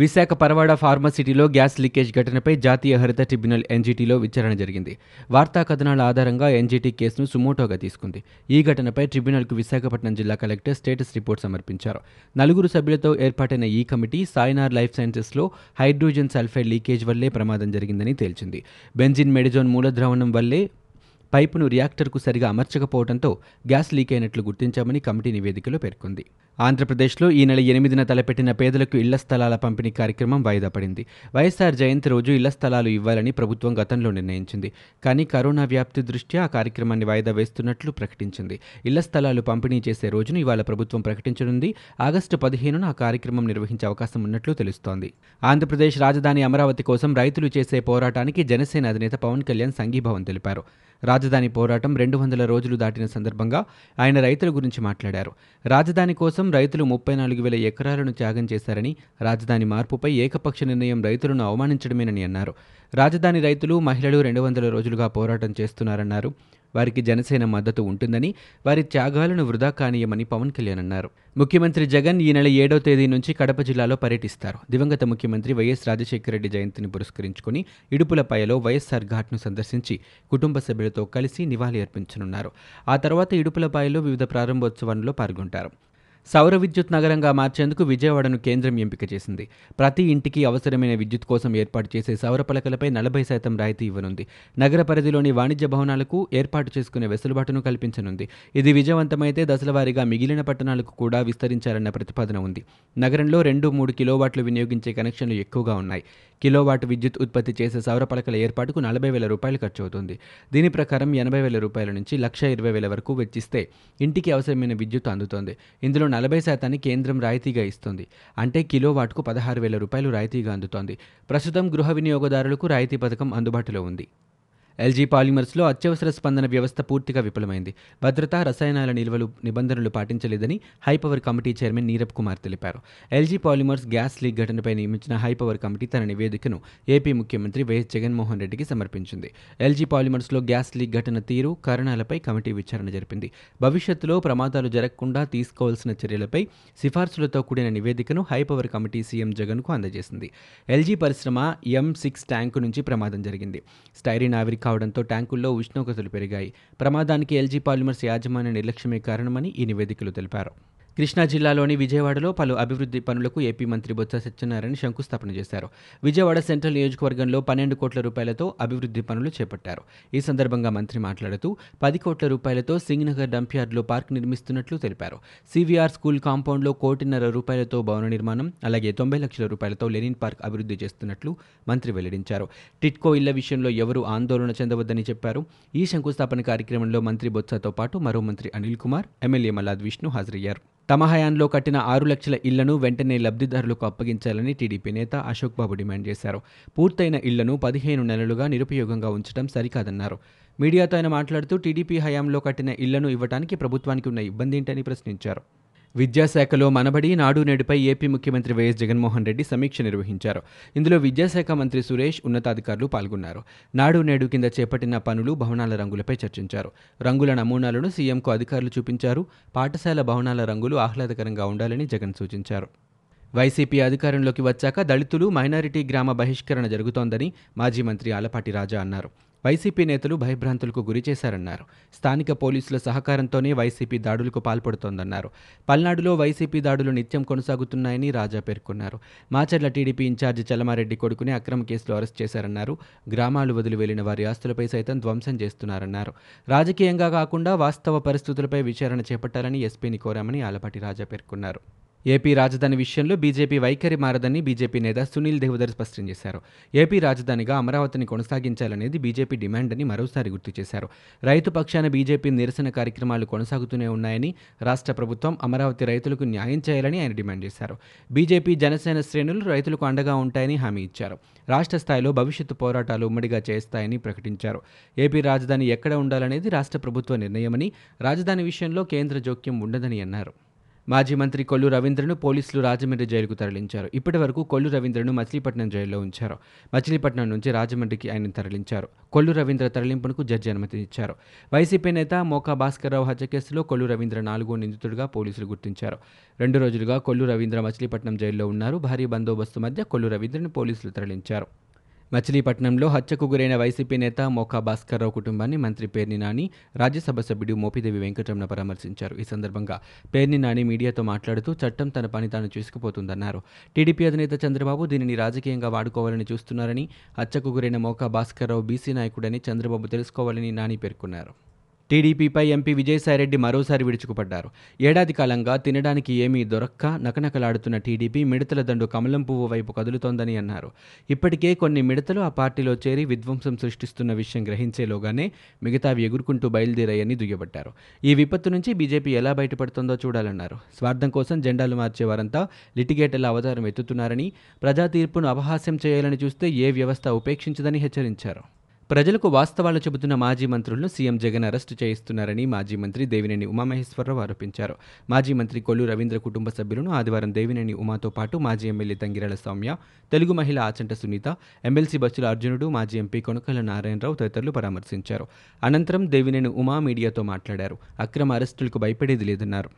విశాఖ పరవాడ ఫార్మసిటీలో gas leakage ఘటనపై జాతీయ హరిత ట్రిబ్యునల్ ఎన్జీటీలో విచారణ జరిగింది. వార్తా కథనాల ఆధారంగా ఎన్జీటీ కేసును సుమోటోగా తీసుకుంది. ఈ ఘటనపై ట్రిబ్యునల్కు విశాఖపట్నం జిల్లా కలెక్టర్ స్టేటస్ రిపోర్ట్ సమర్పించారు. నలుగురు సభ్యులతో ఏర్పాటైన ఈ కమిటీ సాయినార్ లైఫ్ సైన్సెస్లో హైడ్రోజన్ సల్ఫైడ్ లీకేజ్ వల్లే ప్రమాదం జరిగిందని తేల్చింది. బెంజిన్ మెడిజోన్ మూలద్రావణం వల్లే పైపును రియాక్టర్కు సరిగా అమర్చకపోవడంతో గ్యాస్ లీక్ అయినట్లు గుర్తించామని కమిటీ నివేదికలో పేర్కొంది. ఆంధ్రప్రదేశ్లో ఈ నెల ఎనిమిదిన తలపెట్టిన పేదలకు ఇళ్ళ స్థలాల పంపిణీ కార్యక్రమం వాయిదా పడింది. వైఎస్ఆర్ జయంతి రోజు ఇళ్ళ స్థలాలు ఇవ్వాలని ప్రభుత్వం గతంలో నిర్ణయించింది. కానీ కరోనా వ్యాప్తి దృష్ట్యా ఆ కార్యక్రమాన్ని వాయిదా వేస్తున్నట్లు ప్రకటించింది. ఇళ్ళ స్థలాలు పంపిణీ చేసే రోజును ఇవాళ ప్రభుత్వం ప్రకటించనుంది. ఆగస్టు పదిహేనున ఆ కార్యక్రమం నిర్వహించే అవకాశం ఉన్నట్లు తెలుస్తోంది. ఆంధ్రప్రదేశ్ రాజధాని అమరావతి కోసం రైతులు చేసే పోరాటానికి జనసేన అధినేత పవన్ కళ్యాణ్ సంఘీభావం తెలిపారు. రాజధాని పోరాటం రెండు వందల రోజులు దాటిన సందర్భంగా ఆయన రైతుల గురించి మాట్లాడారు. రాజధాని కోసం రైతులు ముప్పై నాలుగు వేల ఎకరాలను త్యాగం చేశారని రాజధాని మార్పుపై ఏకపక్ష నిర్ణయం రైతులను అవమానించడమేనని అన్నారు. రాజధాని రైతులు మహిళలు రెండు వందల రోజులుగా పోరాటం చేస్తున్నారన్నారు. వారికి జనసేన మద్దతు ఉంటుందని వారి త్యాగాలను వృధా కానీయమని పవన్ కళ్యాణ్ అన్నారు. ముఖ్యమంత్రి జగన్ ఈ నెల ఏడో తేదీ నుంచి కడప జిల్లాలో పర్యటిస్తారు. దివంగత ముఖ్యమంత్రి వైఎస్ రాజశేఖర రెడ్డి జయంతిని పురస్కరించుకుని ఇడుపులపాయలో వైఎస్ఆర్ ఘాట్ను సందర్శించి కుటుంబ సభ్యులతో కలిసి నివాళి అర్పించనున్నారు. ఆ తర్వాత ఇడుపులపాయలో వివిధ ప్రారంభోత్సవాల్లో పాల్గొంటారు. సౌర విద్యుత్ నగరంగా మార్చేందుకు విజయవాడను కేంద్రం ఎంపిక చేసింది. ప్రతి ఇంటికి అవసరమైన విద్యుత్ కోసం ఏర్పాటు చేసే సౌర పలకలపై నలభై శాతం రాయితీ ఇవ్వనుంది. నగర పరిధిలోని వాణిజ్య భవనాలకు ఏర్పాటు చేసుకునే వెసులుబాటును కల్పించనుంది. ఇది విజయవంతమైతే దశలవారీగా మిగిలిన పట్టణాలకు కూడా విస్తరించాలన్న ప్రతిపాదన ఉంది. నగరంలో రెండు మూడు కిలోవాట్లు వినియోగించే కనెక్షన్లు ఎక్కువగా ఉన్నాయి. కిలోవాట్ విద్యుత్ ఉత్పత్తి చేసే సౌర పలకల ఏర్పాటుకు నలభై వేల రూపాయలు ఖర్చు అవుతుంది దీని ప్రకారం ఎనభై వేల రూపాయల నుంచి లక్ష ఇరవై వేల వరకు వెచ్చిస్తే ఇంటికి అవసరమైన విద్యుత్ అందుతోంది. ఇందులో నలభై శాతాన్ని కేంద్రం రాయితీగా ఇస్తుంది. అంటే కిలోవాట్కు పదహారు వేల రూపాయలు రాయితీగా అందుతోంది. ప్రస్తుతం గృహ వినియోగదారులకు రాయితీ పథకం అందుబాటులో ఉంది. ఎల్జీ పాలిమర్స్లో అత్యవసర స్పందన వ్యవస్థ పూర్తిగా విఫలమైంది. భద్రతా రసాయనాల నిల్వలు నిబంధనలు పాటించలేదని high power committee chairman Neerab Kumar తెలిపారు. ఎల్జీ పాలిమర్స్ గ్యాస్ లీక్ ఘటనపై నియమించిన హైపవర్ కమిటీ తన నివేదికను ఏపీ ముఖ్యమంత్రి వైఎస్ జగన్మోహన్ రెడ్డికి సమర్పించింది. ఎల్జీ పాలిమర్స్లో గ్యాస్ లీక్ ఘటన తీరు కారణాలపై కమిటీ విచారణ జరిపింది. భవిష్యత్తులో ప్రమాదాలు జరగకుండా తీసుకోవాల్సిన చర్యలపై సిఫార్సులతో కూడిన నివేదికను హైపవర్ కమిటీ సీఎం జగన్కు అందజేసింది. ఎల్జీ పరిశ్రమ ఎం సిక్స్ ట్యాంకు నుంచి ప్రమాదం జరిగింది. స్టైరిన్ ఆవిరి కావడంతో ట్యాంకుల్లో ఉష్ణోగ్రతలు పెరిగాయి. ప్రమాదానికి ఎల్జీ పాలిమర్స్ యాజమాన్య నిర్లక్ష్యమే కారణమని ఈ నివేదికలు తెలిపారు. కృష్ణా జిల్లాలోని విజయవాడలో పలు అభివృద్ధి పనులకు ఏపీ మంత్రి బొత్స సత్యనారాయణ శంకుస్థాపన చేశారు. విజయవాడ సెంట్రల్ నియోజకవర్గంలో పన్నెండు కోట్ల రూపాయలతో అభివృద్ధి పనులు చేపట్టారు. ఈ సందర్భంగా మంత్రి మాట్లాడుతూ పది కోట్ల రూపాయలతో సింగ్నగర్ డంప్యార్డ్లో పార్క్ నిర్మిస్తున్నట్లు తెలిపారు. సివిఆర్ స్కూల్ కాంపౌండ్లో కోటిన్నర రూపాయలతో భవన నిర్మాణం అలాగే తొంభై లక్షల రూపాయలతో లెనిన్ పార్క్ అభివృద్ధి చేస్తున్నట్లు మంత్రి వెల్లడించారు. టిట్కో ఇళ్ళ విషయంలో ఎవరూ ఆందోళన చెందవద్దని చెప్పారు. ఈ శంకుస్థాపన కార్యక్రమంలో మంత్రి బొత్సతో పాటు మరో మంత్రి అనిల్ కుమార్ ఎమ్మెల్యే మల్లాద్ విష్ణు హాజరయ్యారు. తమ హయాంలో కట్టిన ఆరు లక్షల ఇళ్ళను వెంటనే లబ్ధిదారులకు అప్పగించాలని టీడీపీ నేత అశోక్ బాబు డిమాండ్ చేశారు. పూర్తయిన ఇళ్ళను పదిహేను నెలలుగా నిరుపయోగంగా ఉంచడం సరికాదన్నారు. మీడియాతో ఆయన మాట్లాడుతూ టీడీపీ హయాంలో కట్టిన ఇళ్ళను ఇవ్వడానికి ప్రభుత్వానికి ఉన్న ఇబ్బంది ఏంటని ప్రశ్నించారు. విద్యాశాఖలో మనబడి నాడు నేడుపై ఏపీ ముఖ్యమంత్రి వైఎస్ జగన్మోహన్ రెడ్డి సమీక్ష నిర్వహించారు. ఇందులో విద్యాశాఖ మంత్రి సురేష్ ఉన్నతాధికారులు పాల్గొన్నారు. నాడు నేడు కింద చేపట్టిన పనులు భవనాల రంగులపై చర్చించారు. రంగుల నమూనాలను సీఎంకు అధికారులు చూపించారు. పాఠశాల భవనాల రంగులు ఆహ్లాదకరంగా ఉండాలని జగన్ సూచించారు. వైసీపీ అధికారంలోకి వచ్చాక దళితులు మైనారిటీ గ్రామ బహిష్కరణ జరుగుతోందని మాజీ మంత్రి ఆలపాటి రాజా అన్నారు. వైసీపీ నేతలు భయభ్రాంతులకు గురి చేశారన్నారు. స్థానిక పోలీసుల సహకారంతోనే వైసీపీ దాడులకు పాల్పడుతోందన్నారు. పల్నాడులో వైసీపీ దాడులు నిత్యం కొనసాగుతున్నాయని రాజా పేర్కొన్నారు. మాచర్ల టీడీపీ ఇన్ఛార్జి చలమారెడ్డి కొడుకుని అక్రమ కేసులో అరెస్ట్ చేశారన్నారు. గ్రామాలు వదిలి వెళ్ళిన వారి ఆస్తులపై సైతం ధ్వంసం చేస్తున్నారన్నారు. రాజకీయంగా కాకుండా వాస్తవ పరిస్థితులపై విచారణ చేపట్టాలని ఎస్పీని కోరామని ఆలపాటి రాజా పేర్కొన్నారు. ఏపీ రాజధాని విషయంలో బీజేపీ వైఖరి మారదని బీజేపీ నేత సునీల్ దేవదర్ స్పష్టం చేశారు. ఏపీ రాజధానిగా అమరావతిని కొనసాగించాలనేది బీజేపీ డిమాండ్ అని మరోసారి గుర్తు చేశారు. రైతు పక్షాన బీజేపీ నిరసన కార్యక్రమాలు కొనసాగుతూనే ఉన్నాయని రాష్ట్ర ప్రభుత్వం అమరావతి రైతులకు న్యాయం చేయాలని ఆయన డిమాండ్ చేశారు. బీజేపీ జనసేన శ్రేణులు రైతులకు అండగా ఉంటాయని హామీ ఇచ్చారు. రాష్ట్ర స్థాయిలో భవిష్యత్తు పోరాటాలు ఉమ్మడిగా చేస్తాయని ప్రకటించారు. ఏపీ రాజధాని ఎక్కడ ఉండాలనేది రాష్ట్ర ప్రభుత్వ నిర్ణయమని రాజధాని విషయంలో కేంద్ర జోక్యం ఉండదని అన్నారు. మాజీ మంత్రి కొల్లు రవీంద్రను పోలీసులు రాజమండ్రి జైలుకు తరలించారు. ఇప్పటి వరకు కొల్లు రవీంద్రను మచిలీపట్నం జైల్లో ఉంచారు. మచిలీపట్నం నుంచి రాజమండ్రికి ఆయన తరలించారు. కొల్లు రవీంద్ర తరలింపునకు జడ్జి అనుమతినిచ్చారు వైసీపీ నేత మోకా భాస్కర్రావు హత్య కేసులో కొల్లు రవీంద్ర నాలుగో నిందితుడిగా పోలీసులు గుర్తించారు. రెండు రోజులుగా కొల్లు రవీంద్ర మచిలీపట్నం జైల్లో ఉన్నారు. భారీ బందోబస్తు మధ్య కొల్లు రవీంద్రను పోలీసులు తరలించారు. మచిలీపట్నంలో హత్యకు గురైన వైసీపీ నేత మోకా భాస్కర్రావు కుటుంబాన్ని మంత్రి పేర్ని నాని రాజ్యసభ సభ్యుడు మోపిదేవి వెంకటరమణ పరామర్శించారు. ఈ సందర్భంగా పేర్ని నాని మీడియాతో మాట్లాడుతూ చట్టం తన పని తాను చేసుకుపోతుందన్నారు. టీడీపీ అధినేత చంద్రబాబు దీనిని రాజకీయంగా వాడుకోవాలని చూస్తున్నారని హత్యకు గురైన మోకా భాస్కర్రావు బీసీ నాయకుడని చంద్రబాబు తెలుసుకోవాలని నాని పేర్కొన్నారు. టీడీపీపై ఎంపీ విజయసాయిరెడ్డి మరోసారి విడుచుకుపడ్డారు ఏడాది కాలంగా తినడానికి ఏమీ దొరక్క నకనకలాడుతున్న టీడీపీ మిడతల దండు కమలం పువ్వు వైపు కదులుతోందని అన్నారు. ఇప్పటికే కొన్ని మిడతలు ఆ పార్టీలో చేరి విధ్వంసం సృష్టిస్తున్న విషయం గ్రహించేలోగానే మిగతావి ఎగురుకుంటూ బయలుదేరాయని దుయ్యబట్టారు. ఈ విపత్తు నుంచి బీజేపీ ఎలా బయటపడుతుందో చూడాలన్నారు. స్వార్థం కోసం జెండాలు మార్చే వారంతా లిటిగేటర్ల అవతారం ఎత్తుతున్నారని ప్రజా తీర్పును అపహాస్యం చేయాలని చూస్తే ఏ వ్యవస్థ ఉపేక్షించదని హెచ్చరించారు. ప్రజలకు వాస్తవాలు చెబుతున్న మాజీ మంత్రులను సీఎం జగన్ అరెస్టు చేయిస్తున్నారని మాజీ మంత్రి దేవినేని ఉమామహేశ్వరరావు ఆరోపించారు. మాజీ మంత్రి కొల్లు రవీంద్ర కుటుంబ సభ్యులను ఆదివారం దేవినేని ఉమాతో పాటు మాజీ ఎమ్మెల్యే తంగిరాల సౌమ్య తెలుగు మహిళ ఆచంట సునీత ఎమ్మెల్సీ బచ్చుల అర్జునుడు మాజీ ఎంపీ కొనకల నారాయణరావు తదితరులు పరామర్శించారు. అనంతరం దేవినేని ఉమా మీడియాతో మాట్లాడారు. అక్రమ అరెస్టులకు భయపడేది లేదన్నారు.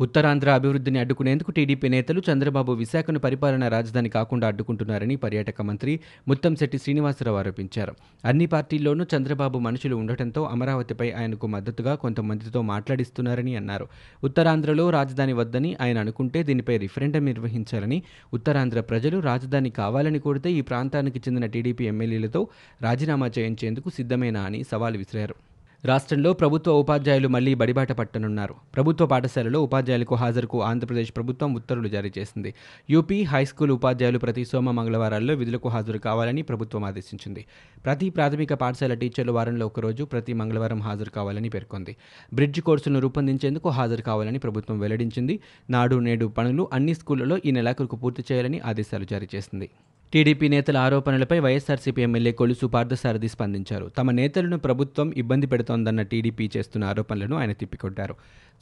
ఉత్తరాంధ్ర అభివృద్ధిని అడ్డుకునేందుకు టీడీపీ నేతలు చంద్రబాబు విశాఖను పరిపాలనా రాజధాని కాకుండా అడ్డుకుంటున్నారని పర్యాటక మంత్రి ముత్తంశెట్టి శ్రీనివాసరావు ఆరోపించారు. అన్ని పార్టీల్లోనూ చంద్రబాబు మనుషులు ఉండటంతో అమరావతిపై ఆయనకు మద్దతుగా కొంతమందితో మాట్లాడిస్తున్నారని అన్నారు. ఉత్తరాంధ్రలో రాజధాని వద్దని ఆయన అనుకుంటే దీనిపై రిఫరెండం నిర్వహించాలని ఉత్తరాంధ్ర ప్రజలు రాజధాని కావాలని కోరితే ఈ ప్రాంతానికి చెందిన టీడీపీ ఎమ్మెల్యేలతో రాజీనామా చేయించేందుకు సిద్ధమేనా అని సవాల్ విసిరారు. రాష్ట్రంలో ప్రభుత్వ ఉపాధ్యాయులు మళ్ళీ బడిబాట పట్టనున్నారు. ప్రభుత్వ పాఠశాలలో ఉపాధ్యాయులకు హాజరుకు ఆంధ్రప్రదేశ్ ప్రభుత్వం ఉత్తర్వులు జారీ చేసింది. యూపీ హైస్కూల్ ఉపాధ్యాయులు ప్రతి సోమ మంగళవారాల్లో విధులకు హాజరు కావాలని ప్రభుత్వం ఆదేశించింది. ప్రతి ప్రాథమిక పాఠశాల టీచర్లు వారంలో ఒకరోజు ప్రతి మంగళవారం హాజరు కావాలని పేర్కొంది. బ్రిడ్జ్ కోర్సులను రూపొందించేందుకు హాజరు కావాలని ప్రభుత్వం వెల్లడించింది. నాడు నేడు పనులు అన్ని స్కూళ్ళలో ఈ నెలాఖరుకు పూర్తి చేయాలని ఆదేశాలు జారీ చేసింది. టీడీపీ నేతల ఆరోపణలపై వైఎస్ఆర్సీపీ ఎమ్మెల్యే కొలుసు పార్థసారథి స్పందించారు. తమ నేతలను ప్రభుత్వం ఇబ్బంది పెడుతోందన్న టీడీపీ చేస్తున్న ఆరోపణలను ఆయన తిప్పికొట్టారు.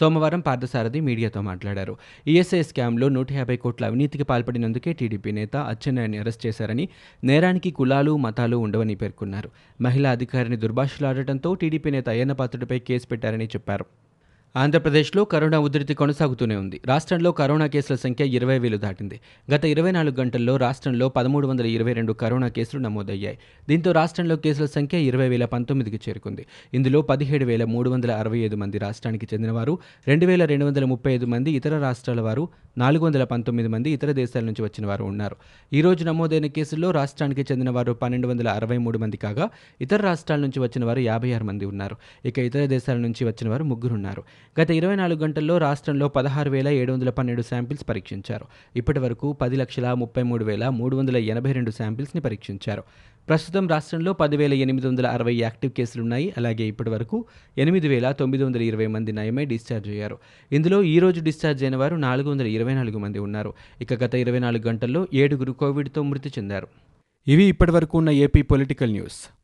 సోమవారం పార్థసారథి మీడియాతో మాట్లాడారు. ఈఎస్ఐ స్కామ్లో నూట యాభై కోట్ల అవినీతికి పాల్పడినందుకే టీడీపీ నేత అచ్చెన్నాయుని అరెస్ట్ చేశారని నేరానికి కులాలు మతాలు ఉండవని పేర్కొన్నారు. మహిళా అధికారిని దుర్భాషలాడటంతో టీడీపీ నేత అయ్యన్న పాత్రుడిపై కేసు పెట్టారని చెప్పారు. ఆంధ్రప్రదేశ్లో కరోనా ఉధృతి కొనసాగుతూనే ఉంది. రాష్ట్రంలో కరోనా కేసుల సంఖ్య ఇరవై వేలు దాటింది. గత ఇరవై నాలుగు గంటల్లో రాష్ట్రంలో పదమూడు వందల ఇరవై రెండు కరోనా కేసులు నమోదయ్యాయి. దీంతో రాష్ట్రంలో కేసుల సంఖ్య ఇరవై వేల పంతొమ్మిదికి చేరుకుంది. ఇందులో పదిహేడు వేల మూడు వందల అరవై ఐదు మంది రాష్ట్రానికి చెందినవారు రెండు వేల రెండు వందల ముప్పై ఐదు మంది ఇతర రాష్ట్రాల వారు నాలుగు వందల పంతొమ్మిది మంది ఇతర దేశాల నుంచి వచ్చిన వారు ఉన్నారు. ఈ రోజు నమోదైన కేసుల్లో రాష్ట్రానికి చెందిన వారు పన్నెండు వందల అరవై మూడు మంది కాగా ఇతర రాష్ట్రాల నుంచి వచ్చిన వారు యాభై ఆరు మంది ఉన్నారు. ఇక ఇతర దేశాల నుంచి వచ్చిన వారు ముగ్గురున్నారు. గత ఇరవై నాలుగు గంటల్లో రాష్ట్రంలో పదహారు వేల ఏడు వందల పన్నెండు శాంపిల్స్ పరీక్షించారు. ఇప్పటి వరకు పది లక్షల ముప్పై మూడు వేల మూడు వందల ఎనభై రెండు శాంపిల్స్ని పరీక్షించారు. ప్రస్తుతం రాష్ట్రంలో పదివేల ఎనిమిది వందల అరవై యాక్టివ్ కేసులున్నాయి అలాగే ఇప్పటి వరకు ఎనిమిది వేల తొమ్మిది వందల ఇరవై మంది నయమై డిశ్చార్జ్ అయ్యారు. ఇందులో ఈ రోజు డిశ్చార్జ్ అయిన వారు నాలుగు వందల ఇరవై నాలుగు మంది ఉన్నారు. ఇక గత ఇరవై నాలుగు గంటల్లో ఏడుగురు కోవిడ్తో మృతి చెందారు. ఇవి ఇప్పటివరకు ఉన్న ఏపీ పొలిటికల్ న్యూస్.